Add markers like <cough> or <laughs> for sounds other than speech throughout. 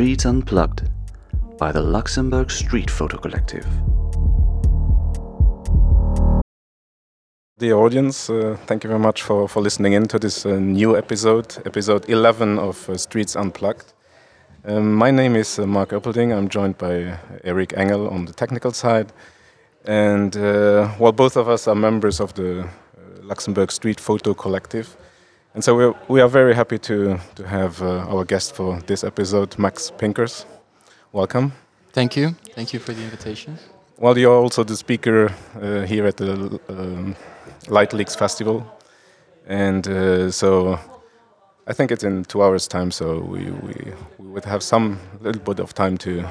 Streets Unplugged by the Luxembourg Street Photo Collective. Dear audience, uh, thank you very much for, for listening in to this uh, new episode, episode 11 of uh, Streets Unplugged. Um, my name is uh, Mark Oppelding. I'm joined by Eric Engel on the technical side. And uh, well, both of us are members of the uh, Luxembourg Street Photo Collective. And so we're, we are very happy to, to have our guest for this episode, Max Pinckers. Welcome. Thank you. Thank you for the invitation. Well, you're also the speaker here at the um, Light Leaks Festival, and uh, so I think it's in two hours' time. So we, we, we would have some little bit of time to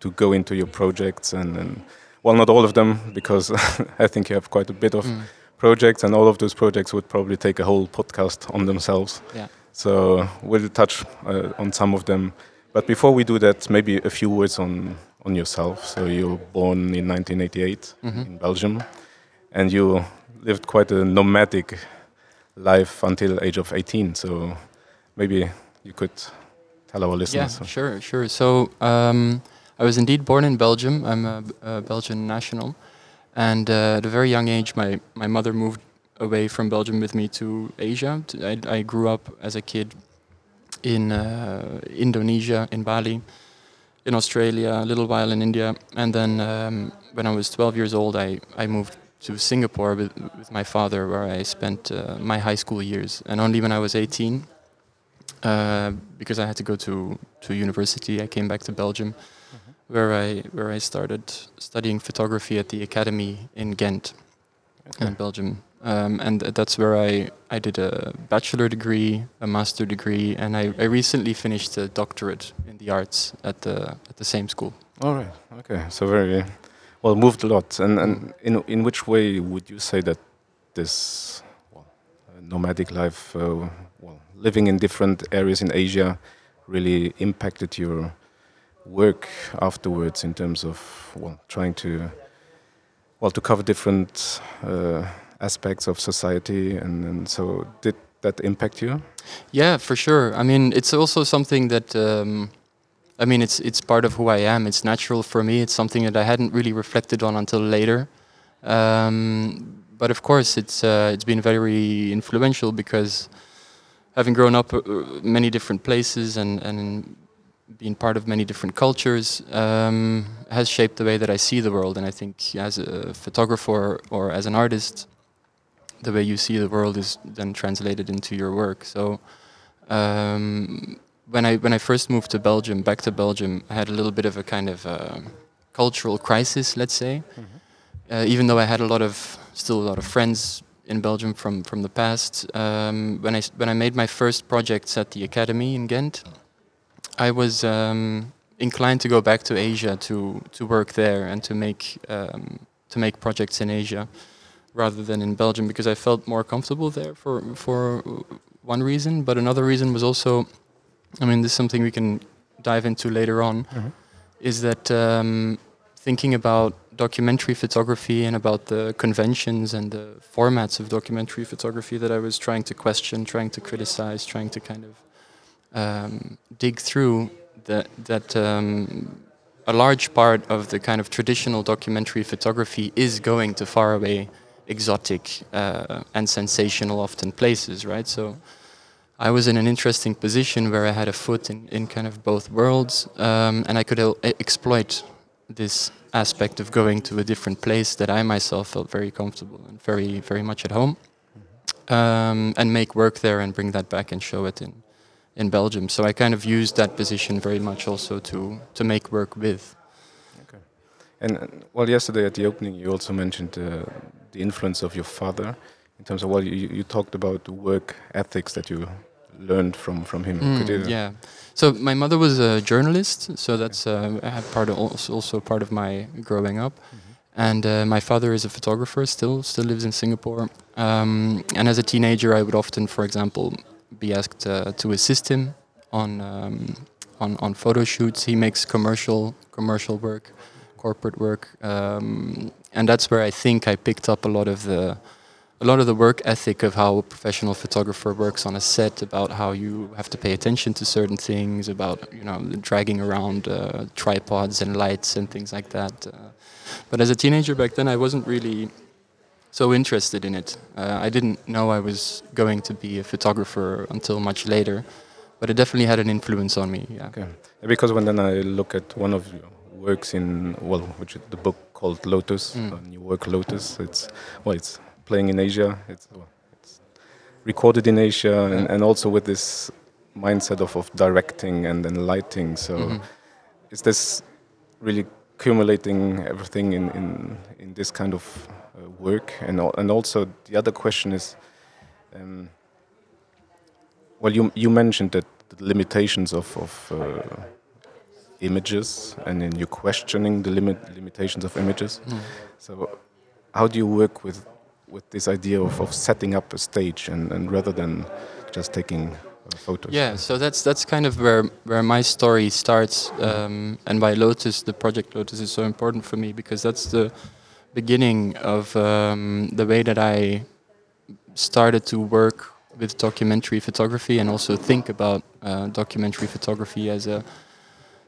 to go into your projects and, and well, not all of them because <laughs> I think you have quite a bit of mm. Projects, and all of those projects would probably take a whole podcast on themselves. Yeah. So we'll touch uh, on some of them. But before we do that, maybe a few words on on yourself. So you were born in 1988 mm -hmm. in Belgium, and you lived quite a nomadic life until age of 18. So maybe you could tell our listeners. Yeah, sure, sure. So um, I was indeed born in Belgium. I'm a, a Belgian national, and uh, at a very young age, my my mother moved away from Belgium with me to Asia. I, I grew up as a kid in uh, Indonesia, in Bali, in Australia, a little while in India, and then um, when I was 12 years old, I, I moved to Singapore with, with my father, where I spent uh, my high school years. And only when I was 18, uh, because I had to go to, to university, I came back to Belgium. Where I where I started studying photography at the academy in Ghent, okay. in Belgium. Um, and that's where I, I did a bachelor degree, a master degree, and I, I recently finished a doctorate in the arts at the at the same school. All right. Okay. So very well moved a lot. And, and in, in which way would you say that this well, nomadic life, uh, well, living in different areas in Asia, really impacted your work afterwards in terms of well, trying to well to cover different uh, aspects of society, and, and so did that impact you? Yeah, for sure. I mean, it's also something that. Um, I mean, it's it's part of who I am. It's natural for me. It's something that I hadn't really reflected on until later. Um, but of course, it's uh, it's been very influential because having grown up uh, many different places and and being part of many different cultures um, has shaped the way that I see the world. And I think as a photographer or as an artist, the way you see the world is then translated into your work. So. Um, when I when I first moved to Belgium, back to Belgium, I had a little bit of a kind of uh, cultural crisis, let's say. Mm -hmm. uh, even though I had a lot of still a lot of friends in Belgium from from the past, um, when I when I made my first projects at the academy in Ghent, I was um, inclined to go back to Asia to to work there and to make um, to make projects in Asia rather than in Belgium because I felt more comfortable there for for one reason, but another reason was also I mean, this is something we can dive into later on, mm-hmm. is that um, thinking about documentary photography and about the conventions and the formats of documentary photography that I was trying to question, trying to criticize, trying to kind of um, dig through, that, that um, a large part of the kind of traditional documentary photography is going to faraway, exotic, uh, and sensational often places, right? So I was in an interesting position where I had a foot in, in kind of both worlds, um, and I could exploit this aspect of going to a different place that I myself felt very comfortable and very, very much at home, um, and make work there and bring that back and show it in, in Belgium. So I kind of used that position very much also to, to make work with. Okay. And well, yesterday at the opening, you also mentioned uh, the influence of your father in terms of well, you, you talked about the work ethics that you learned from from him? Mm, yeah. So my mother was a journalist, so that's uh, part of also, also part of my growing up. Mm -hmm. And uh, my father is a photographer still, still lives in Singapore. Um, and as a teenager, I would often, for example, be asked uh, to assist him on um, on on photo shoots. He makes commercial commercial work, corporate work, um, and that's where I think I picked up a lot of the a lot of the work ethic of how a professional photographer works on a set, about how you have to pay attention to certain things, about you know dragging around uh, tripods and lights and things like that. Uh, but as a teenager back then, I wasn't really so interested in it. Uh, I didn't know I was going to be a photographer until much later, but it definitely had an influence on me. Yeah. Okay. Because when then I look at one of your works in well, which is the book called Lotus, Mm. your work Lotus. It's well, it's playing in Asia. It's, well, it's recorded in Asia, and, Yeah. and also with this mindset of, of directing and then lighting. So, Mhm. is this really accumulating everything in in, in this kind of uh, work? And and also the other question is. Um, well, you you mentioned that the limitations of, of uh, images, and then you're questioning the limit limitations of images. Mm. So, how do you work with with this idea of, of setting up a stage, and, and rather than just taking photos? Yeah, so that's that's kind of where where my story starts, um, and why Lotus, the project Lotus, is so important for me because that's the beginning of um, the way that I started to work with documentary photography and also think about uh, documentary photography as a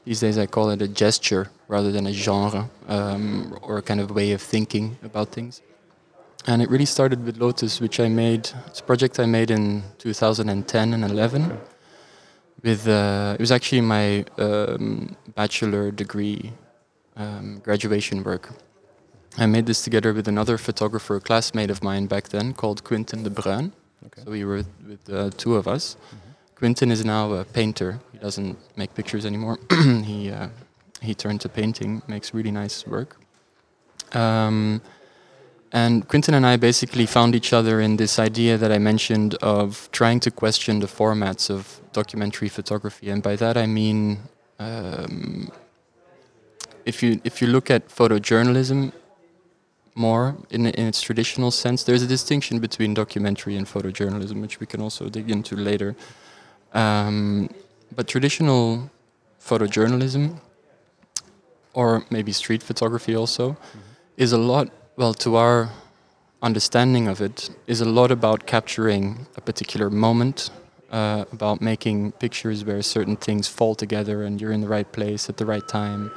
these days I call it a gesture rather than a genre um, or a kind of way of thinking about things. And it really started with Lotus, which I made. It's a project I made in 2010 and 11. With uh, it was actually my um, bachelor degree um, graduation work. I made this together with another photographer, a classmate of mine back then, called Quinten De Bruyn. Okay. So we were with uh, two of us. Quinten is now a painter. He doesn't make pictures anymore. <clears throat> he uh, he turned to painting, makes really nice work. Um, and Quinten and I basically found each other in this idea that I mentioned of trying to question the formats of documentary photography, and by that I mean, um, if you if you look at photojournalism more in in its traditional sense, there's a distinction between documentary and photojournalism, which we can also dig into later. Um, but traditional photojournalism, or maybe street photography also, is a lot, well, to our understanding of it, is a lot about capturing a particular moment, uh, about making pictures where certain things fall together and you're in the right place at the right time,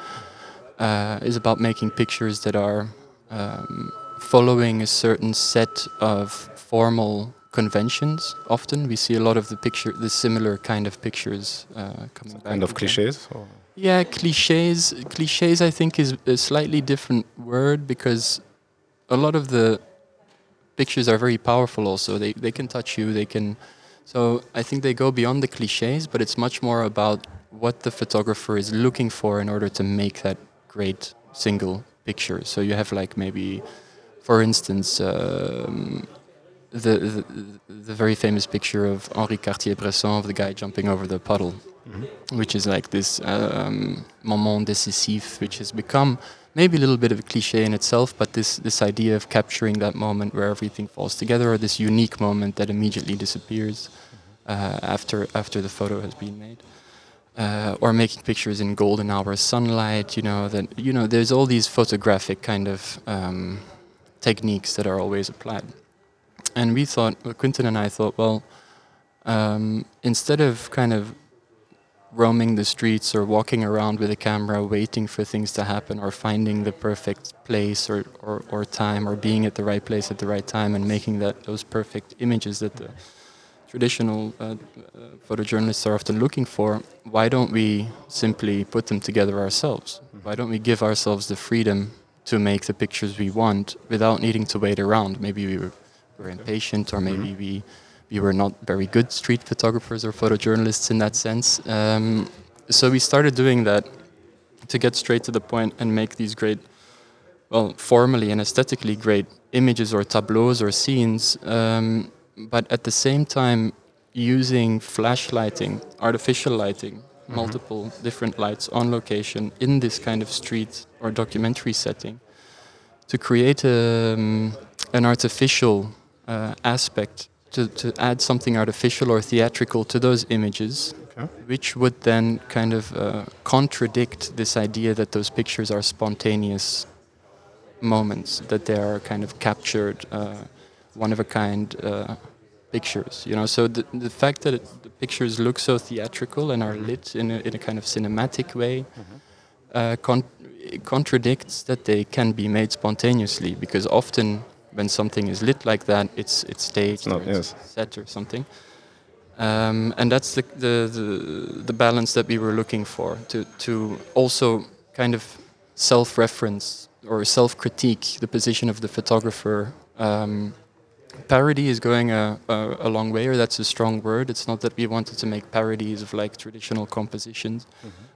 uh, is about making pictures that are um, following a certain set of formal conventions. Often we see a lot of the picture, the similar kind of pictures uh, coming back. Kind of cliches. Or? Yeah, cliches. Cliches, I think, is a slightly different word because a lot of the pictures are very powerful. Also, they they can touch you. They can. So I think they go beyond the cliches, but it's much more about what the photographer is looking for in order to make that great single picture. So you have like maybe, for instance. Um, the, the the very famous picture of Henri Cartier-Bresson of the guy jumping over the puddle, which is like this um, moment décisif, which has become maybe a little bit of a cliche in itself, but this this idea of capturing that moment where everything falls together, or this unique moment that immediately disappears uh, after after the photo has been made. Uh, or making pictures in golden hour sunlight, you know that you know there's all these photographic kind of um, techniques that are always applied. And we thought, well, Quinten and I thought, well, um, instead of kind of roaming the streets or walking around with a camera waiting for things to happen or finding the perfect place or, or, or time or being at the right place at the right time and making that those perfect images that the traditional uh, uh, photojournalists are often looking for, why don't we simply put them together ourselves? Why don't we give ourselves the freedom to make the pictures we want without needing to wait around? Maybe we were, were impatient or maybe we we were not very good street photographers or photojournalists in that sense. Um, so we started doing that to get straight to the point and make these great, well, formally and aesthetically great images or tableaus or scenes, um, but at the same time using flash lighting, artificial lighting, multiple different lights on location in this kind of street or documentary setting to create um, an artificial uh, aspect to, to add something artificial or theatrical to those images, Okay. which would then kind of uh, contradict this idea that those pictures are spontaneous moments, that they are kind of captured uh, one of a kind uh, pictures. You know, so the the fact that it, the pictures look so theatrical and are lit in a, in a kind of cinematic way uh, con- contradicts that they can be made spontaneously because often when something is lit like that, it's it's staged not, or it's yes. set or something. Um, and that's the, the, the the balance that we were looking for to to also kind of self-reference or self-critique the position of the photographer. Um, parody is going a, a, a long way, or that's a strong word. It's not that we wanted to make parodies of like traditional compositions,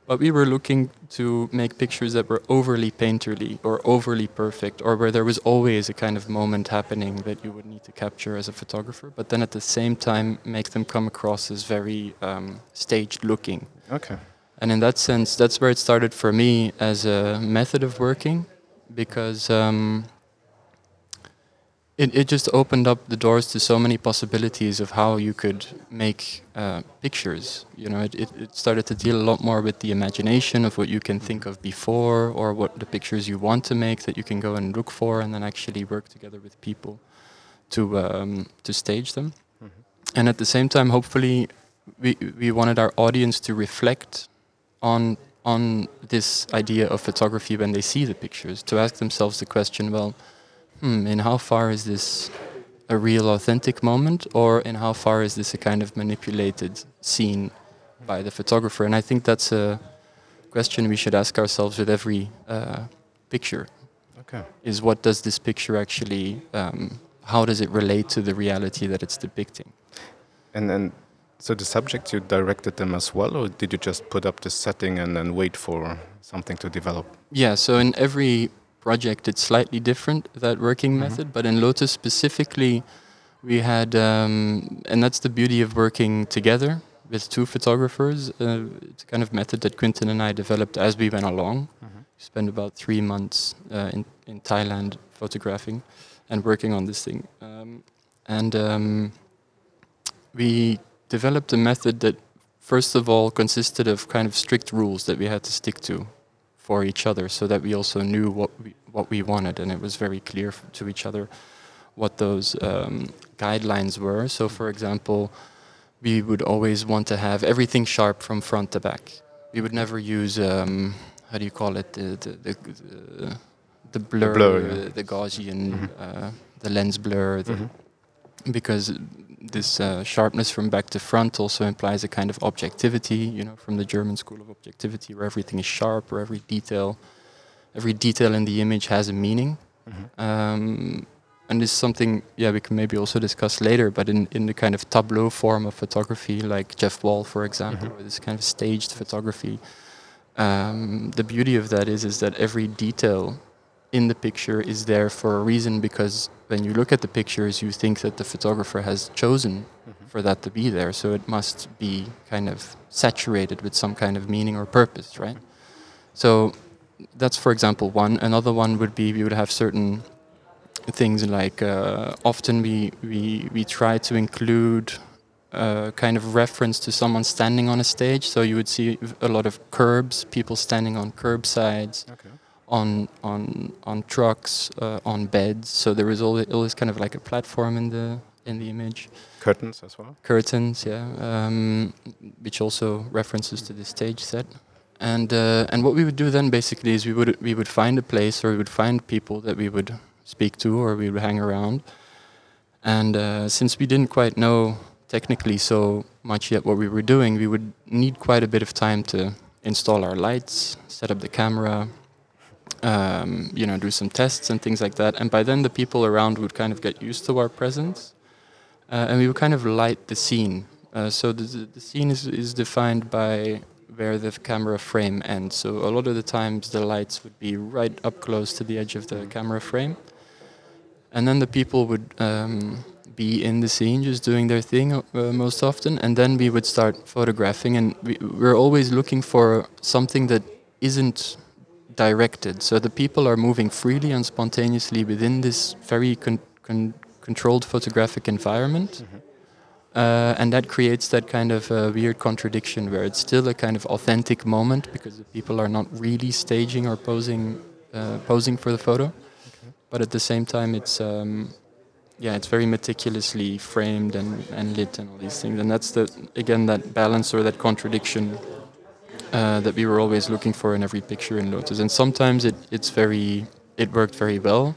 but we were looking to make pictures that were overly painterly or overly perfect, or where there was always a kind of moment happening that you would need to capture as a photographer, but then at the same time make them come across as very um, staged looking. Okay. And in that sense, that's where it started for me as a method of working, because um, it, it just opened up the doors to so many possibilities of how you could make uh, pictures. You know, it, it, it started to deal a lot more with the imagination of what you can think of before, or what the pictures you want to make that you can go and look for, and then actually work together with people to um, to stage them. And at the same time, hopefully, we we wanted our audience to reflect on on this idea of photography when they see the pictures, to ask themselves the question, well hmm, in how far is this a real authentic moment or in how far is this a kind of manipulated scene by the photographer and i think that's a question we should ask ourselves with every uh, picture Okay. is what does this picture actually um, how does it relate to the reality that it's depicting And then, so the subject you directed them as well, or did you just put up the setting and then wait for something to develop? Yeah, so in every project it's slightly different, that working method, but in Lotus specifically, we had, um, and that's the beauty of working together with two photographers. Uh, it's a kind of method that Quinten and I developed as we went along. We spent about three months uh, in, in Thailand photographing and working on this thing. Um, and um, we developed a method that, first of all, consisted of kind of strict rules that we had to stick to for each other, so that we also knew what we what we wanted, and it was very clear f- to each other what those um, guidelines were. So, for example, we would always want to have everything sharp from front to back. We would never use um, how do you call it the the the, the, the blur, blur, yeah. the Gaussian, uh, the lens blur, the, because this uh, sharpness from back to front also implies a kind of objectivity, you know, from the German school of objectivity, where everything is sharp, where every detail, every detail in the image has a meaning. Um, and this is something, yeah, we can maybe also discuss later, but in, in the kind of tableau form of photography, like Jeff Wall, for example, or this kind of staged photography, um, the beauty of that is, is that every detail in the picture is there for a reason because when you look at the pictures, you think that the photographer has chosen for that to be there. So it must be kind of saturated with some kind of meaning or purpose, right? So that's, for example, one. Another one would be we would have certain things like uh, often we, we, we try to include a kind of reference to someone standing on a stage. So you would see a lot of curbs, people standing on curbsides Okay. On on on trucks, uh, on beds. So there is always, always kind of like a platform in the in the image. Curtains as well. Curtains, yeah, um, which also references to the stage set. And uh, and what we would do then basically is we would we would find a place or we would find people that we would speak to or we would hang around. And uh, since we didn't quite know technically so much yet what we were doing, we would need quite a bit of time to install our lights, set up the camera, um, you know, do some tests and things like that. And by then, the people around would kind of get used to our presence, uh, and we would kind of light the scene. Uh, so the, the scene is, is defined by where the camera frame ends. So a lot of the times, the lights would be right up close to the edge of the camera frame, and then the people would. Um, be in the scene, just doing their thing uh, most often, and then we would start photographing. And we, we're always looking for something that isn't directed. So the people are moving freely and spontaneously within this very con- con- controlled photographic environment. Uh, and that creates that kind of uh, weird contradiction where it's still a kind of authentic moment because the people are not really staging or posing, uh, posing for the photo. But at the same time, it's um, yeah, it's very meticulously framed and, and lit and all these things. And that's the again that balance or that contradiction uh, that we were always looking for in every picture in Lotus. And sometimes it, it's very it worked very well.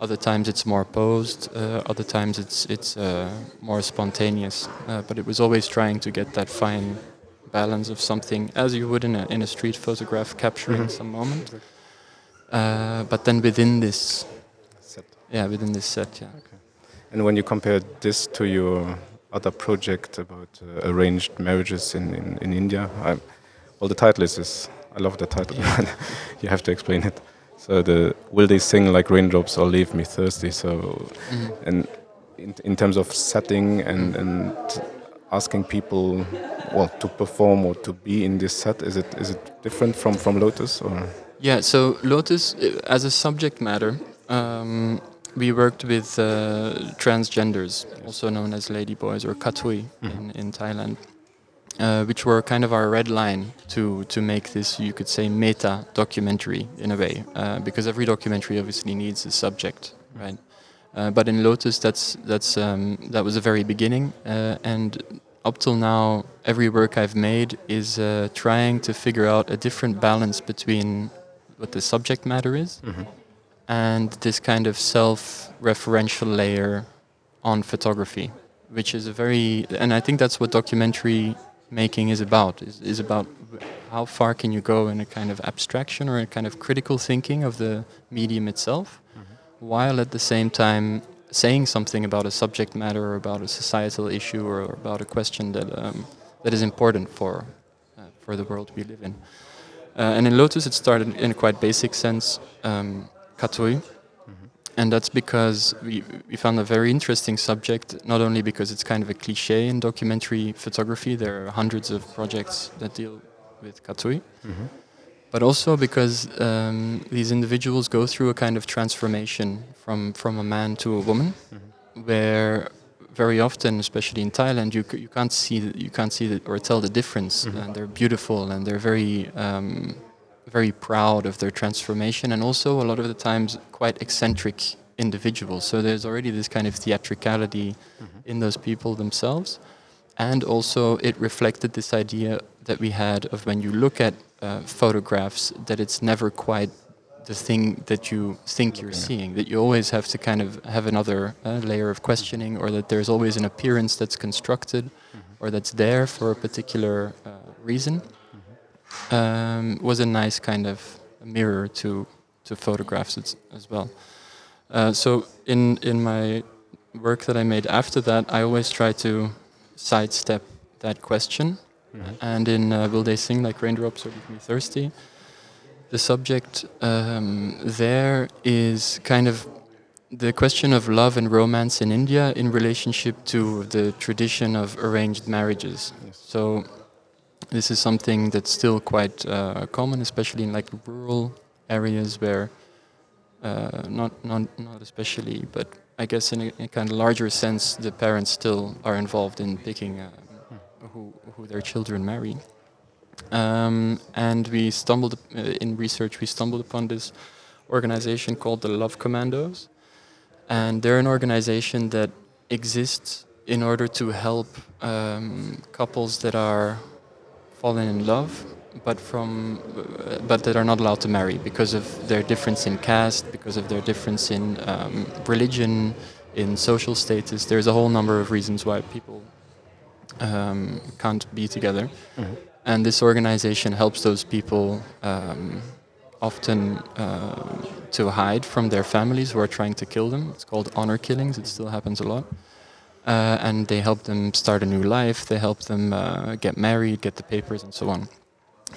Other times it's more posed. Uh, other times it's it's uh, more spontaneous. Uh, but it was always trying to get that fine balance of something, as you would in a in a street photograph, capturing some moment. Uh, but then within this, Set. yeah, within this set, yeah. And when you compare this to your other project about uh, arranged marriages in, in, in India, I, well, the title is this. I love the title. <laughs> you have to explain it. So the will they sing like raindrops or leave me thirsty? So, Mhm. and in, in terms of setting and and asking people, well, to perform or to be in this set, is it is it different from from Lotus or? Yeah, so Lotus, uh, as a subject matter, um, we worked with uh, transgenders, also known as ladyboys or kathoey in, in Thailand, uh, which were kind of our red line to, to make this, you could say, meta documentary in a way, uh, because every documentary obviously needs a subject, right? Uh, but in Lotus, that's that's um, that was the very beginning, uh, and up till now, every work I've made is uh, trying to figure out a different balance between what the subject matter is and this kind of self-referential layer on photography, which is a very, and I think that's what documentary making is about. Is, is about how far can you go in a kind of abstraction or a kind of critical thinking of the medium itself, while at the same time saying something about a subject matter or about a societal issue or about a question that um, that is important for uh, for the world we live in. Uh, and in Lotus, it started in a quite basic sense, um, kathoey, and that's because we, we found a very interesting subject, not only because it's kind of a cliche in documentary photography, there are hundreds of projects that deal with kathoey, but also because um, these individuals go through a kind of transformation from, from a man to a woman, where very often, especially in Thailand, you, you can't see the, you can't see the, or tell the difference. And they're beautiful and they're very um, very proud of their transformation, and also a lot of the times quite eccentric individuals. So there's already this kind of theatricality in those people themselves, and also it reflected this idea that we had of when you look at uh, photographs that it's never quite the thing that you think you're seeing that you always have to kind of have another uh, layer of questioning or that there's always an appearance that's constructed or that's there for a particular uh, reason um, was a nice kind of mirror to to photographs as, as well. Uh, so in in my work that I made after that, I always try to sidestep that question. And in uh, Will They Sing Like Raindrops or Leave Me Thirsty, the subject um, there is kind of the question of love and romance in India in relationship to the tradition of arranged marriages. So this is something that's still quite uh, common, especially in like rural areas where uh, not not not especially, but I guess in a, in a kind of larger sense, the parents still are involved in picking uh, who who their children marry. Um, and we stumbled uh, in research. We stumbled upon this organization called the Love Commandos, and they're an organization that exists in order to help um, couples that are fallen in love, but from but that are not allowed to marry because of their difference in caste, because of their difference in um, religion, in social status. There's a whole number of reasons why people um, can't be together, and this organization helps those people. Um, often uh, to hide from their families who are trying to kill them. It's called honor killings. It still happens a lot. Uh, and they help them start a new life. They help them uh, get married, get the papers, and so on.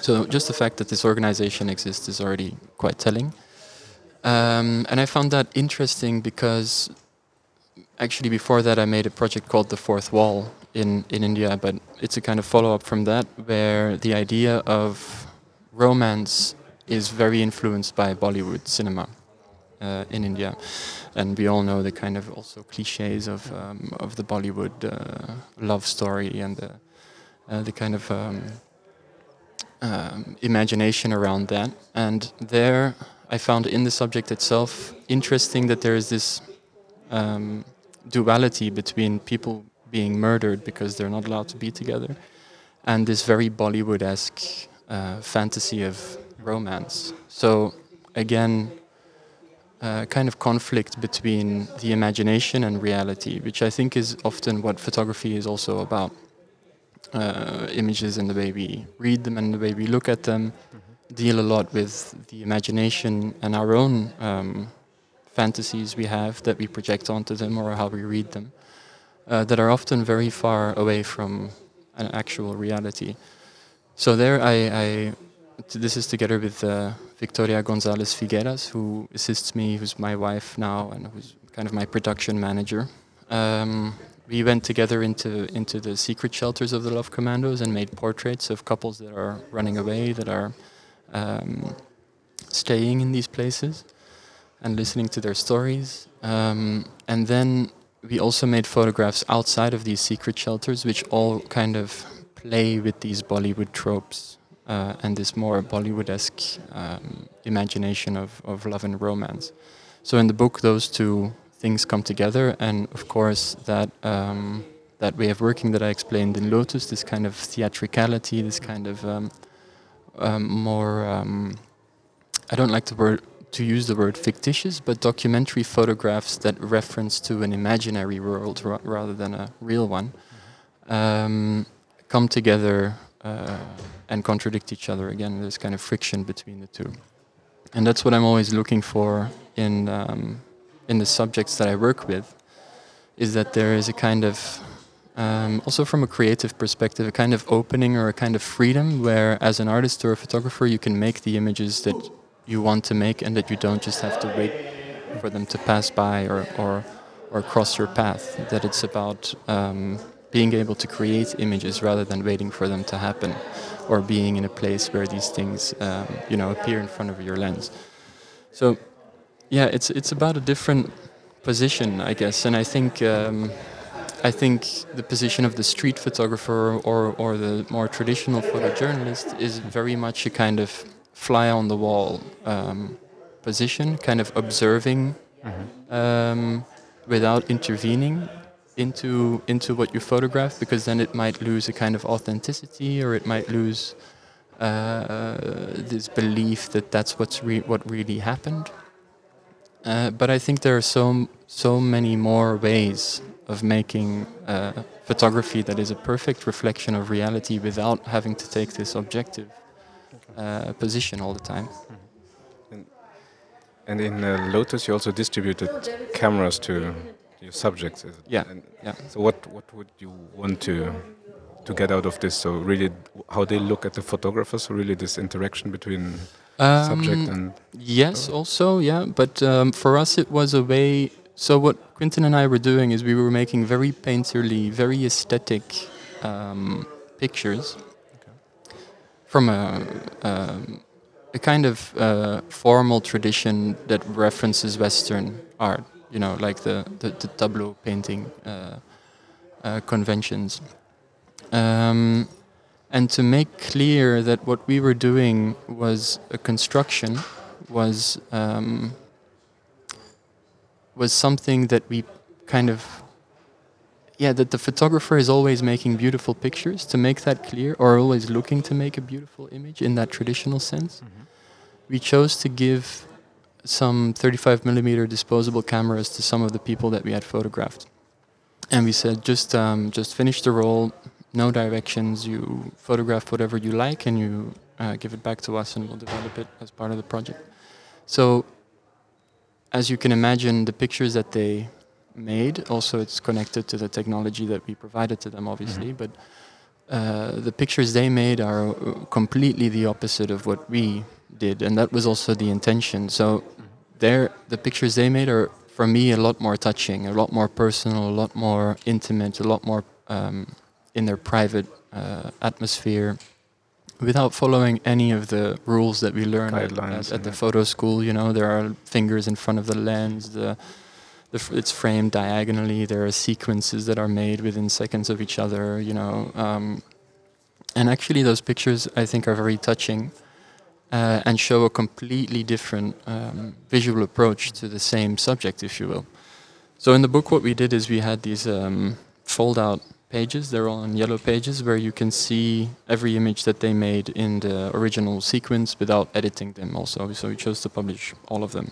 So just the fact that this organization exists is already quite telling. Um, and I found that interesting because actually before that I made a project called The Fourth Wall in, in India, but it's a kind of follow up from that where the idea of romance is very influenced by Bollywood cinema uh, in India, and we all know the kind of also cliches of um, of the Bollywood uh, love story and the uh, the kind of um, um, imagination around that. And there, I found in the subject itself interesting that there is this um, duality between people being murdered because they're not allowed to be together, and this very Bollywood-esque uh, fantasy of romance. So again, uh, kind of conflict between the imagination and reality, which I think is often what photography is also about. Uh, images and the way we read them and the way we look at them mm-hmm. deal a lot with the imagination and our own um, fantasies we have that we project onto them or how we read them uh, that are often very far away from an actual reality. So there I, I this is together with uh, Victoria Gonzalez Figueras, who assists me, who's my wife now, and who's kind of my production manager. Um, we went together into into the secret shelters of the Love Commandos and made portraits of couples that are running away, that are um, staying in these places, and listening to their stories. Um, and then we also made photographs outside of these secret shelters, which all kind of play with these Bollywood tropes uh, and this more Bollywood-esque um, imagination of, of love and romance. So in the book, those two things come together, and of course that um, that way of working that I explained in Lotus, this kind of theatricality, this kind of um, um more um, I don't like the word to use the word fictitious, but documentary photographs that reference to an imaginary world ra rather than a real one um, come together uh, and contradict each other again. There's kind of friction between the two, and that's what I'm always looking for in um, in the subjects that I work with. Is that there is a kind of um, also from a creative perspective, a kind of opening or a kind of freedom where, as an artist or a photographer, you can make the images that you want to make and that you don't just have to wait for them to pass by or, or, or cross your path. That it's about um, being able to create images rather than waiting for them to happen or being in a place where these things um, you know, appear in front of your lens. So yeah, it's, it's about a different position, I guess. And I think um, I think the position of the street photographer or, or the more traditional photojournalist is very much a kind of fly on the wall um, position, kind of observing mm-hmm. um, without intervening into into what you photograph, because then it might lose a kind of authenticity, or it might lose uh, this belief that that's what's re- what really happened. Uh, but I think there are so so many more ways of making uh, photography that is a perfect reflection of reality without having to take this objective uh, position all the time. And, and in uh, Lotus, you also distributed cameras to your subjects. Yeah. yeah. So what what would you want to to get out of this? So really, how they look at the photographers. So really, this interaction between um, subject and yes, also yeah. But um, for us, it was a way. So what Quinten and I were doing is we were making very painterly, very aesthetic um, pictures from a, um, a kind of uh, formal tradition that references Western art, you know, like the, the, the tableau painting uh, uh, conventions. Um, and to make clear that what we were doing was a construction, was um, was something that we kind of yeah, that the photographer is always making beautiful pictures to make that clear, or always looking to make a beautiful image in that traditional sense. Mm-hmm. We chose to give some 35 millimeter disposable cameras to some of the people that we had photographed, and we said just um, just finish the roll, no directions. You photograph whatever you like, and you uh, give it back to us, and we'll develop it as part of the project. So, as you can imagine, the pictures that they made. Also, it's connected to the technology that we provided to them, obviously. Mm-hmm. But uh, the pictures they made are uh, completely the opposite of what we did, and that was also the intention. So, there, the pictures they made are, for me, a lot more touching, a lot more personal, a lot more intimate, a lot more um, in their private uh, atmosphere without following any of the rules that we learn at, at, at, the photo school. You know, there are fingers in front of the lens. The it's framed diagonally. There are sequences that are made within seconds of each other. You know, um, and actually those pictures I think are very touching uh, and show a completely different um, visual approach to the same subject, if you will. So in the book, what we did is we had these um, fold-out pages. They're all on yellow pages where you can see every image that they made in the original sequence without editing them. Also, so we chose to publish all of them.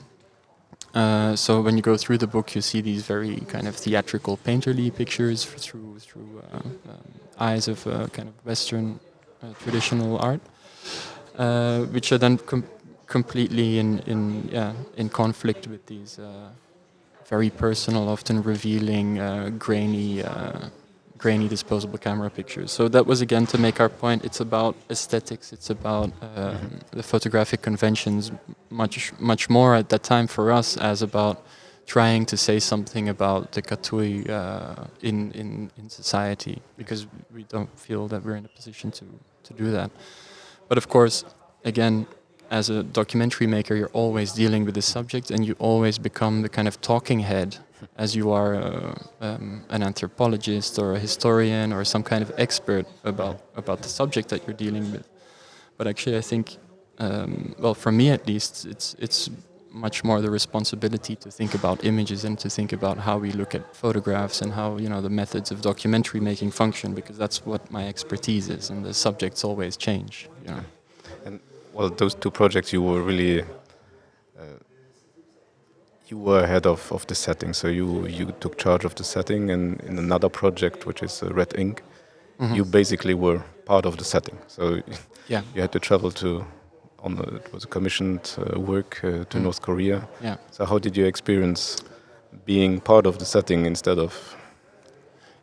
Uh, so when you go through the book, you see these very kind of theatrical, painterly pictures through through uh, um, eyes of uh, kind of Western uh, traditional art, uh, which are then com- completely in in yeah in conflict with these uh, very personal, often revealing, grainy. Grainy disposable camera pictures. So that was again to make our point. It's about aesthetics. It's about um, the photographic conventions, much much more at that time for us as about trying to say something about the kathoey uh, in, in in society because we don't feel that we're in a position to to do that. But of course, again. As a documentary maker, you're always dealing with the subject, and you always become the kind of talking head as you are uh, um, an anthropologist or a historian or some kind of expert about about the subject that you're dealing with. But actually, I think, um, well, for me at least, it's it's much more the responsibility to think about images and to think about how we look at photographs and how you know the methods of documentary making function because that's what my expertise is, and the subjects always change. You know. And well, those two projects you were really uh, you were ahead of, of the setting, so you you took charge of the setting, and in another project, which is uh, Red Ink, Mhm. you basically were part of the setting. So <laughs> Yeah. you had to travel to on the, it was a commissioned uh, work uh, to Mm. North Korea. Yeah. So how did you experience being part of the setting instead of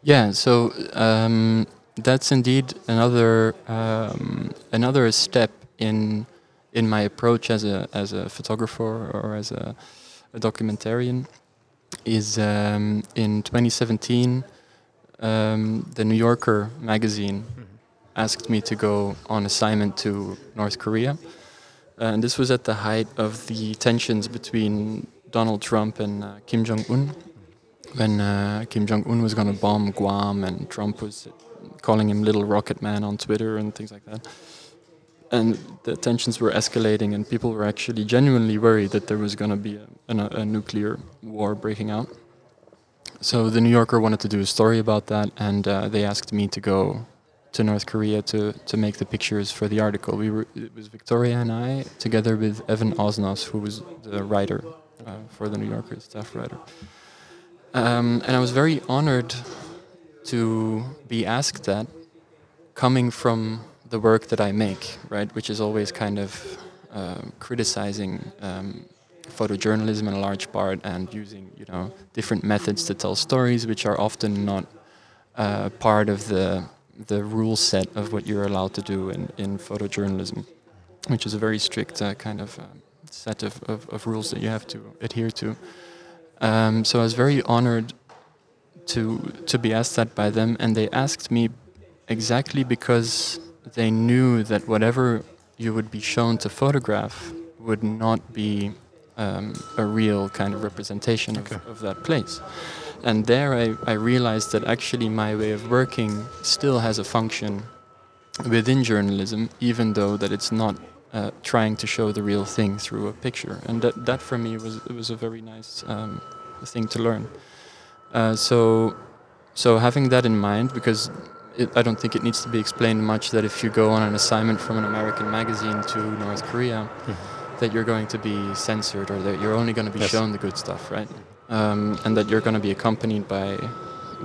Yeah, so um, that's indeed another um, another step in in my approach as a as a photographer or as a, a documentarian. Is um, in 2017, um, the New Yorker magazine asked me to go on assignment to North Korea, and this was at the height of the tensions between Donald Trump and uh, Kim Jong Un when uh, Kim Jong Un was going to bomb Guam and Trump was calling him Little Rocket Man on Twitter and things like that. And the tensions were escalating, and people were actually genuinely worried that there was going to be a, a, a nuclear war breaking out. So the New Yorker wanted to do a story about that, and uh, they asked me to go to North Korea to, to make the pictures for the article. We were, it was Victoria and I, together with Evan Osnos, who was the writer uh, for the New Yorker, staff writer. Um, and I was very honored to be asked that coming from the work that I make, right, which is always kind of um criticizing um, photojournalism in a large part and using, you know, different methods to tell stories, which are often not uh, part of the the rule set of what you're allowed to do in, in photojournalism, which is a very strict uh, kind of um, set of, of, of rules that you have to adhere to. Um, so I was very honored to to be asked that by them, and they asked me exactly because they knew that whatever you would be shown to photograph would not be um, a real kind of representation of, Okay. of that place. And there I, I realized that actually my way of working still has a function within journalism, even though that it's not uh, trying to show the real thing through a picture. And that, that for me was it was a very nice um, thing to learn. Uh, so so having that in mind, because it, I don't think it needs to be explained much that if you go on an assignment from an American magazine to North Korea, that you're going to be censored or that you're only going to be Yes. shown the good stuff, right? Um, and that you're going to be accompanied by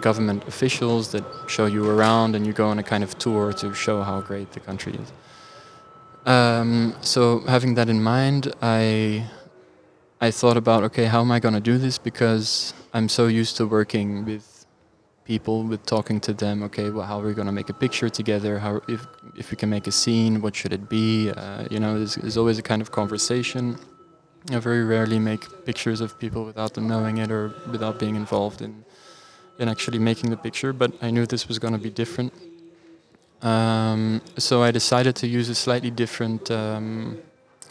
government officials that show you around and you go on a kind of tour to show how great the country is. Um, so having that in mind, I I thought about okay, how am I going to do this? Because I'm so used to working with people, with talking to them. Okay, well, how are we going to make a picture together? How if if we can make a scene, what should it be? Uh, you know, there's, there's always a kind of conversation. I very rarely make pictures of people without them knowing it or without being involved in in actually making the picture. But I knew this was going to be different. Um, so I decided to use a slightly different, um,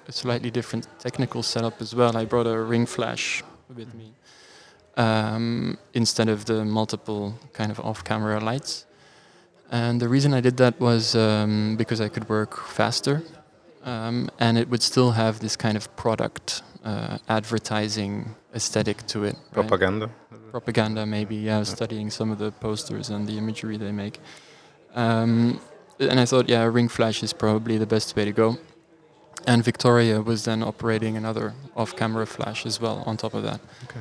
a slightly different technical setup as well. I brought a ring flash with me um, instead of the multiple kind of off-camera lights. And the reason I did that was um, because I could work faster, um, and it would still have this kind of product uh, advertising aesthetic to it. right? propaganda? propaganda, maybe. Yeah, studying some of the posters and the imagery they make. Um, and I thought, yeah, ring flash is probably the best way to go. And Victoria was then operating another off-camera flash as well on top of that. Okay.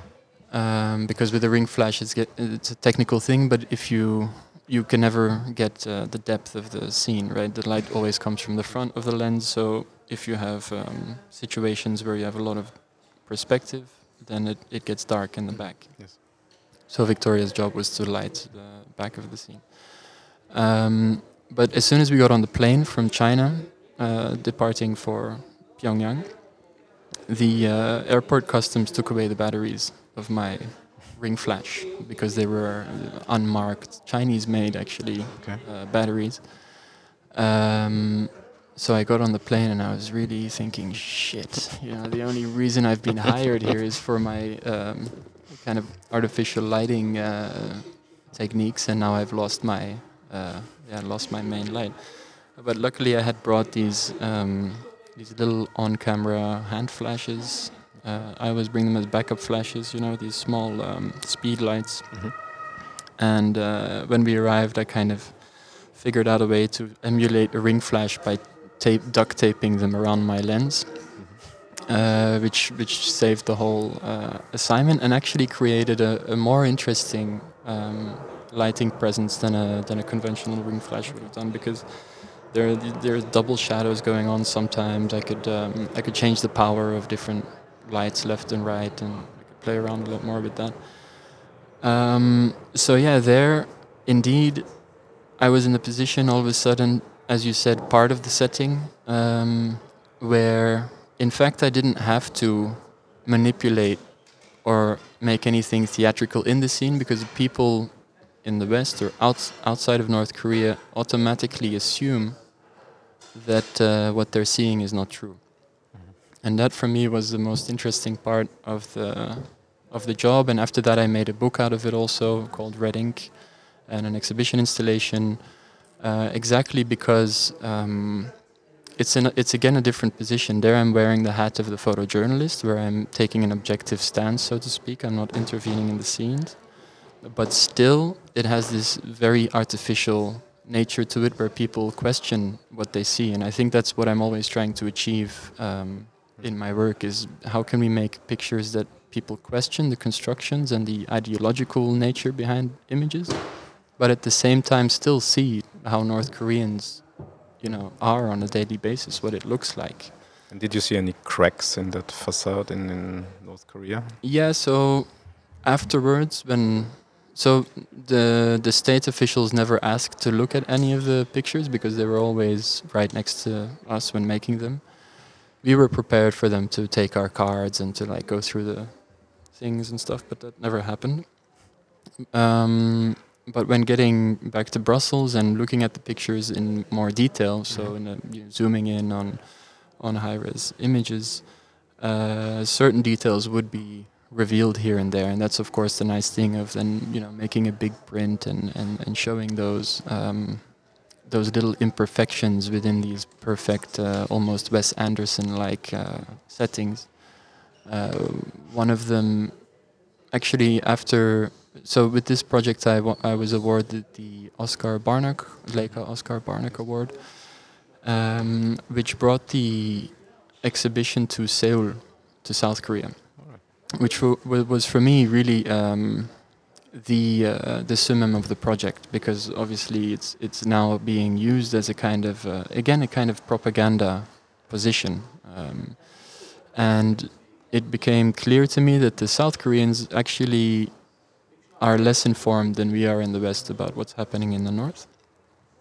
Um, because with the ring flash, it's, get, it's a technical thing, but if you you can never get uh, the depth of the scene, right? The light always comes from the front of the lens, so if you have um, situations where you have a lot of perspective, then it, it gets dark in the back. Yes. So Victoria's job was to light the back of the scene. Um, but as soon as we got on the plane from China, uh, departing for Pyongyang, the uh, airport customs took away the batteries of my ring flash because they were unmarked, Chinese-made actually Okay. uh, batteries. Um, so I got on the plane and I was really thinking, shit, you know, the only reason I've been hired here is for my um, kind of artificial lighting uh, techniques, and now I've lost my, uh, yeah, lost my main light. But luckily, I had brought these um, these little on-camera hand flashes. Uh, I always bring them as backup flashes, you know, these small um, speed lights. Mhm. And uh, when we arrived, I kind of figured out a way to emulate a ring flash by tape duct taping them around my lens, uh, which which saved the whole uh, assignment and actually created a, a more interesting um, lighting presence than a than a conventional ring flash would have done because there there are double shadows going on sometimes. I could um, I could change the power of different lights left and right, and I could play around a lot more with that. Um, so yeah, there indeed, I was in a position all of a sudden, as you said, part of the setting um, where, in fact, I didn't have to manipulate or make anything theatrical in the scene because people in the West or outs- outside of North Korea automatically assume that uh, what they're seeing is not true. And that for me was the most interesting part of the of the job. And after that, I made a book out of it also called Red Ink, and an exhibition installation. Uh, exactly because um, it's in a, it's again a different position. There, I'm wearing the hat of the photojournalist, where I'm taking an objective stance, so to speak. I'm not intervening in the scenes, but still, it has this very artificial nature to it, where people question what they see, and I think that's what I'm always trying to achieve um, in my work: is how can we make pictures that people question the constructions and the ideological nature behind images, but at the same time still see how North Koreans, you know, are on a daily basis, what it looks like. And did you see any cracks in that facade in, in North Korea? Yeah, so afterwards, when so the the state officials never asked to look at any of the pictures because they were always right next to us when making them. We were prepared for them to take our cards and to like go through the things and stuff, but that never happened. Um, but when getting back to Brussels and looking at the pictures in more detail, so in a, you know, zooming in on on high-res images, uh, certain details would be revealed here and there, and that's of course the nice thing of then you know making a big print and and, and showing those. Um, those little imperfections within these perfect, uh, almost Wes Anderson-like uh, settings. Uh, one of them, actually, after so with this project, I, I was awarded the Oskar Barnack, Leica Oskar Barnack Award, um, which brought the exhibition to Seoul, to South Korea, which w- w- was for me really um, the uh, the summum of the project because obviously it's it's now being used as a kind of uh, again a kind of propaganda position, um, and it became clear to me that the South Koreans actually are less informed than we are in the West about what's happening in the North.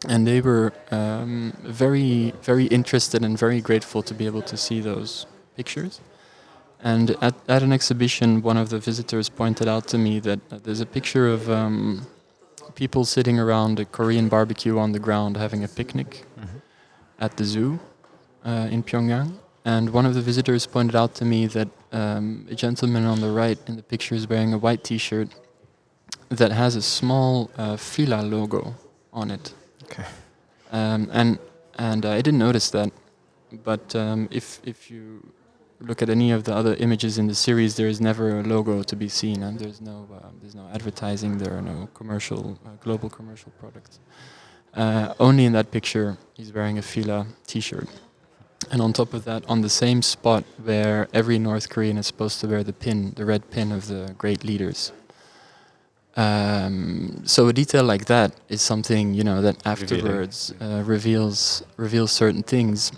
And they were um, very, very interested and very grateful to be able to see those pictures. And at, at an exhibition, one of the visitors pointed out to me that uh, there's a picture of um, people sitting around a Korean barbecue on the ground having a picnic at the zoo uh, in Pyongyang. And one of the visitors pointed out to me that um, a gentleman on the right in the picture is wearing a white T-shirt that has a small uh, Fila logo on it. Okay. Um, and and I didn't notice that, but um, if if you look at any of the other images in the series, there is never a logo to be seen, and there's no um, there's no advertising. There are no commercial uh, global commercial products. Uh, only in that picture, he's wearing a Fila T-shirt, and on top of that, on the same spot where every North Korean is supposed to wear the pin, the red pin of the great leaders. Um, so a detail like that is something you know that afterwards uh, reveals reveals certain things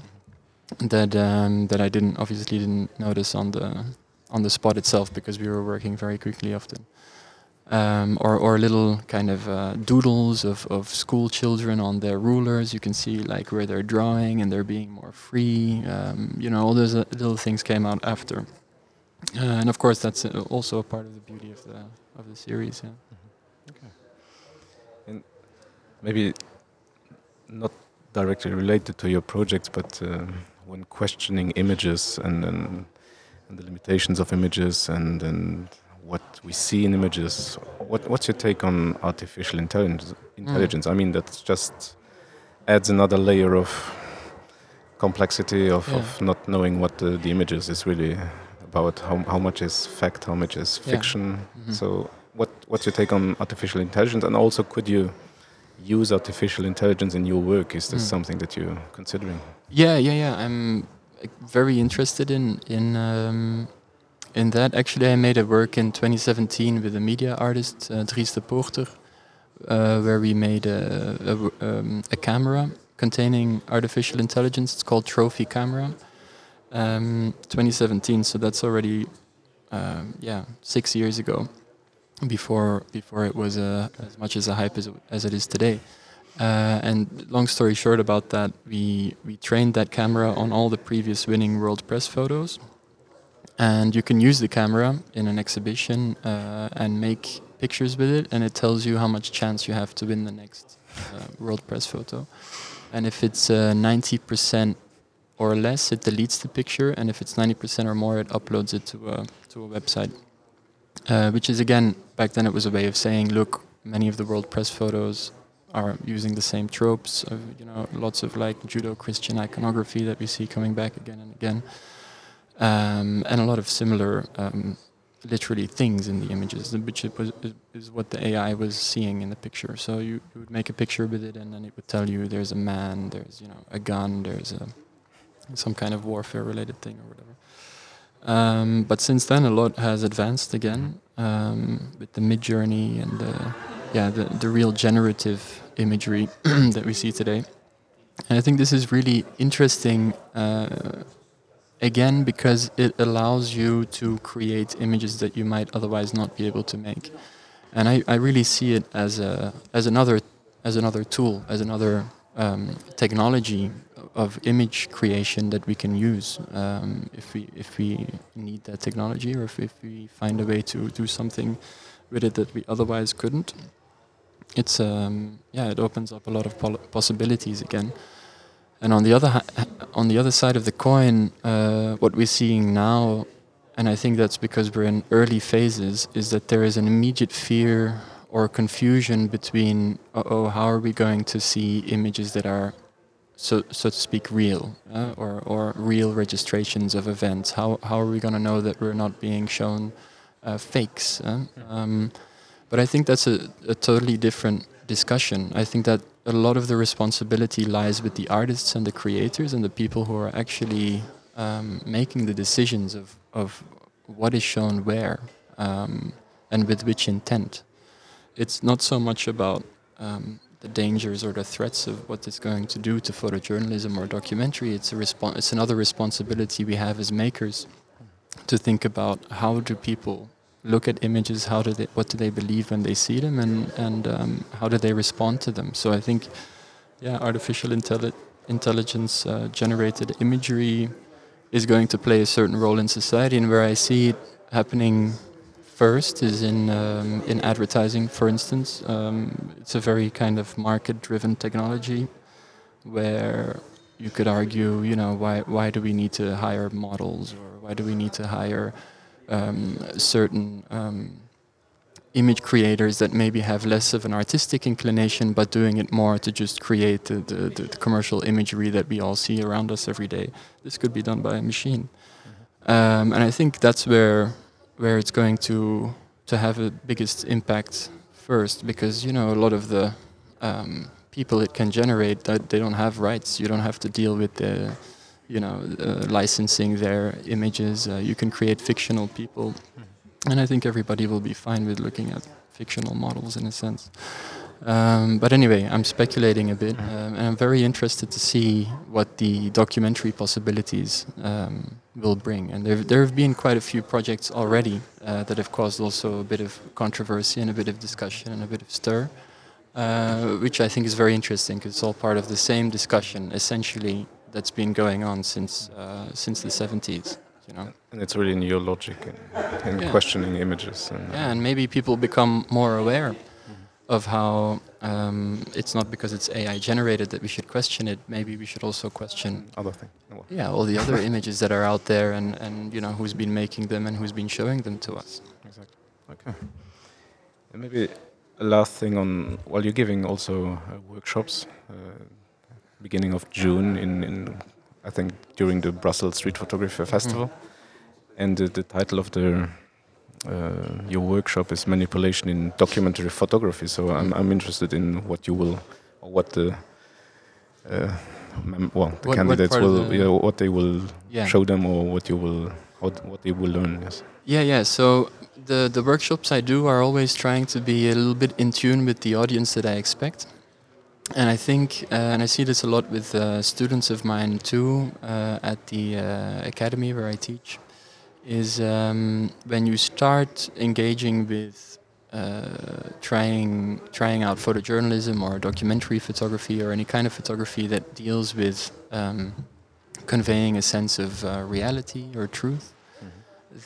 that um, that I didn't obviously didn't notice on the on the spot itself because we were working very quickly often. Um, or or little kind of uh, doodles of, of school children on their rulers. You can see like where they're drawing and they're being more free. Um, you know, all those uh, little things came out after, uh, and of course that's uh, also a part of the beauty of the of the series. Yeah. Okay. And maybe not directly related to your project, but um, when questioning images and, and, and the limitations of images and, and what we see in images, what, what's your take on artificial intelligence? Intelligence. Mm. I mean, that just adds another layer of complexity of, yeah. of not knowing what the, the images is really about. How, how much is fact? How much is fiction? Yeah. Mm -hmm. So, what what's your take on artificial intelligence? And also, could you use artificial intelligence in your work? Is this mm. something that you're considering? Yeah, yeah, yeah. I'm very interested in in um, in that. Actually, I made a work in 2017 with a media artist, uh, Dries Depoorter, uh, where we made a, a, um, a, camera containing artificial intelligence. It's called Trophy Camera. Um, 2017, so that's already um, yeah six years ago before before it was uh, as much as a hype as, as it is today. Uh, and long story short about that, we we trained that camera on all the previous winning world press photos, and you can use the camera in an exhibition uh, and make pictures with it, and it tells you how much chance you have to win the next uh, world press photo. And if it's 90% uh, or less, it deletes the picture, and if it's 90% or more, it uploads it to a to a website. Uh, which is again back then it was a way of saying, look, many of the world press photos are using the same tropes of you know lots of like Judeo-Christian iconography that we see coming back again and again, um, and a lot of similar um, literally things in the images, which was, is what the AI was seeing in the picture. So you, you, would make a picture with it, and then it would tell you there's a man, there's you know a gun, there's a some kind of warfare-related thing or whatever. Um, but since then, a lot has advanced again um, with the Midjourney and the, yeah, the, the real generative imagery <clears throat> that we see today. And I think this is really interesting, uh, again, because it allows you to create images that you might otherwise not be able to make. And I, I really see it as a as another as another tool, as another um, technology of image creation that we can use um, if we if we need that technology or if, if we find a way to do something with it that we otherwise couldn't. It's um, yeah, it opens up a lot of possibilities again. And on the other on the other side of the coin, uh, what we're seeing now, and I think that's because we're in early phases, is that there is an immediate fear or confusion between, oh, how are we going to see images that are so so to speak, real uh, or or real registrations of events? How how are we going to know that we're not being shown uh, fakes? Uh? Um, but I think that's a, a totally different discussion. I think that a lot of the responsibility lies with the artists and the creators and the people who are actually um, making the decisions of of what is shown where um, and with which intent. It's not so much about um, the dangers or the threats of what it's going to do to photojournalism or documentary. It's a respo- It's another responsibility we have as makers to think about how do people look at images, how do they, what do they believe when they see them, and and um, how do they respond to them. So I think, yeah, artificial intelli- intelligence uh, generated imagery is going to play a certain role in society, and where I see it happening first is in um, in advertising, for instance. Um, it's a very kind of market-driven technology, where you could argue, you know, why why do we need to hire models or why do we need to hire um, certain um, image creators that maybe have less of an artistic inclination, but doing it more to just create the, the, the commercial imagery that we all see around us every day. This could be done by a machine. um, and I think that's where where it's going to to have the biggest impact first, because you know a lot of the um, people it can generate that they don't have rights. You don't have to deal with the you know uh, licensing their images. Uh, you can create fictional people, and I think everybody will be fine with looking at fictional models in a sense. Um, but anyway, I'm speculating a bit, um, and I'm very interested to see what the documentary possibilities um, will bring. And there, there have been quite a few projects already uh, that have caused also a bit of controversy and a bit of discussion and a bit of stir, uh, which I think is very interesting because it's all part of the same discussion, essentially, that's been going on since uh, since the 70s. You know. And it's really new logic in, in Yeah. questioning images. And, Yeah, and maybe people become more aware of how um, it's not because it's AI generated that we should question it. Maybe we should also question, other things. Well, yeah, all the other <laughs> images that are out there, and and you know who's been making them and who's been showing them to us. Exactly. Okay. And maybe a last thing on while you're giving also uh, workshops, uh, beginning of June in, in I think during the Brussels Street Photography Festival, and the, the title of the uh, your workshop is manipulation in documentary photography. So I'm I'm interested in what you will, or what the uh, well the What- what candidates of will the- yeah, what they will Yeah. show them or what you will how, what they will learn. Yes. Yeah, yeah. So the the workshops I do are always trying to be a little bit in tune with the audience that I expect, and I think, uh, and I see this a lot with uh, students of mine too uh, at the uh, academy where I teach, is um, when you start engaging with uh, trying trying out photojournalism or documentary photography or any kind of photography that deals with um, conveying a sense of uh, reality or truth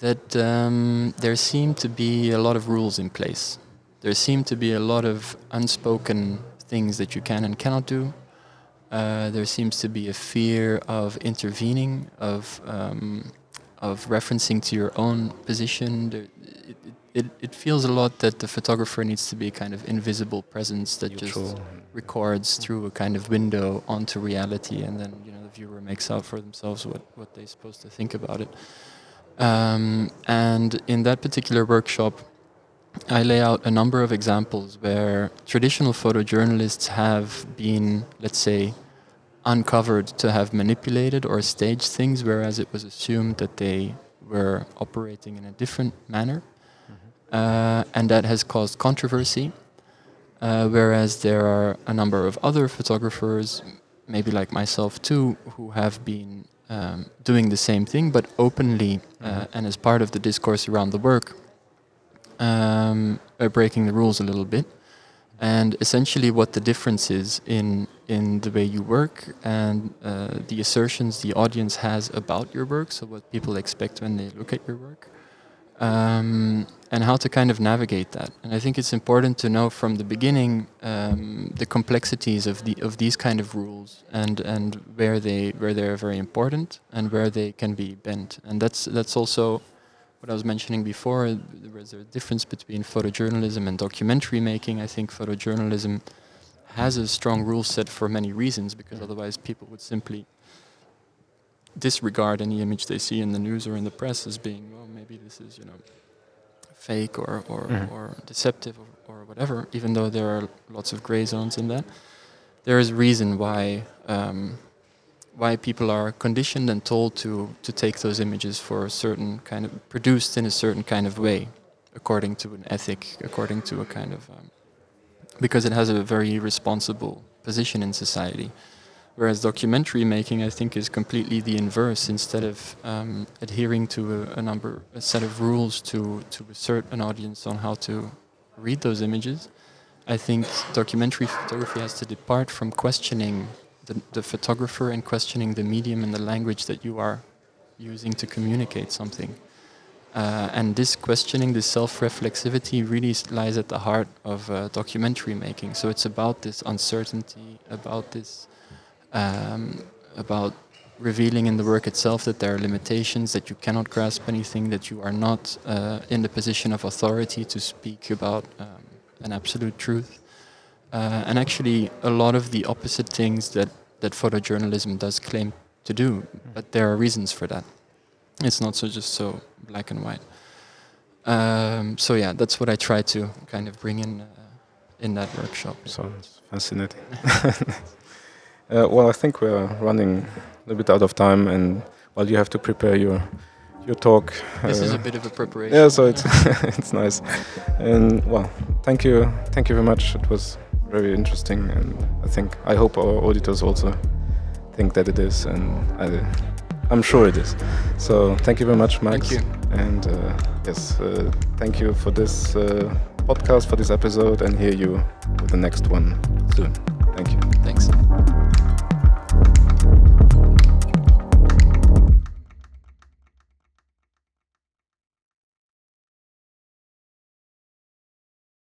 that um, there seem to be a lot of rules in place. There seem to be a lot of unspoken things that you can and cannot do. Uh, there seems to be a fear of intervening, of um, of referencing to your own position. There, it, it, it, feels a lot that the photographer needs to be a kind of invisible presence that just records through a kind of window onto reality, and then you know the viewer makes out for themselves what what they're supposed to think about it. Um, and in that particular workshop, I lay out a number of examples where traditional photojournalists have been, let's say, uncovered to have manipulated or staged things, whereas it was assumed that they were operating in a different manner. Uh, and that has caused controversy. Uh, whereas there are a number of other photographers, maybe like myself too, who have been um, doing the same thing, but openly uh, and as part of the discourse around the work, um, breaking the rules a little bit. And essentially, what the difference is in in the way you work and uh, the assertions the audience has about your work, so what people expect when they look at your work, um, and how to kind of navigate that. And I think it's important to know from the beginning um, the complexities of the of these kind of rules and and where they where they're very important and where they can be bent. And that's that's also what I was mentioning before. There was a difference between photojournalism and documentary making. I think photojournalism has a strong rule set for many reasons because otherwise people would simply disregard any image they see in the news or in the press as being well maybe this is you know fake or or, Mhm. or deceptive or, or whatever even though there are lots of gray zones in that there is reason why um, why people are conditioned and told to to take those images for a certain kind of produced in a certain kind of way according to an ethic according to a kind of um, because it has a very responsible position in society Whereas documentary making, I think, is completely the inverse. Instead of um, adhering to a, a number, a set of rules to to assert an audience on how to read those images, I think documentary photography has to depart from questioning the, the photographer and questioning the medium and the language that you are using to communicate something. Uh, and this questioning, this self-reflexivity, really lies at the heart of uh, documentary making. So it's about this uncertainty, about this um, about revealing in the work itself that there are limitations, that you cannot grasp anything, that you are not uh, in the position of authority to speak about um, an absolute truth. Uh, and actually, a lot of the opposite things that, that photojournalism does claim to do, but there are reasons for that. It's not so just so black and white. Um, so yeah, that's what I try to kind of bring in uh, in that workshop. Sounds fascinating. <laughs> uh, well, I think we're running a little bit out of time, and well, you have to prepare your your talk. This is uh, a bit of a preparation. yeah, so it's <laughs> it's nice, and well, thank you, thank you very much. It was very interesting, and I think I hope our auditors also think that it is, and I, I'm sure it is. So thank you very much, Max. Thank you. And uh, yes, uh, thank you for this uh, podcast, for this episode, and hear you with the next one soon. Thank you. Thanks.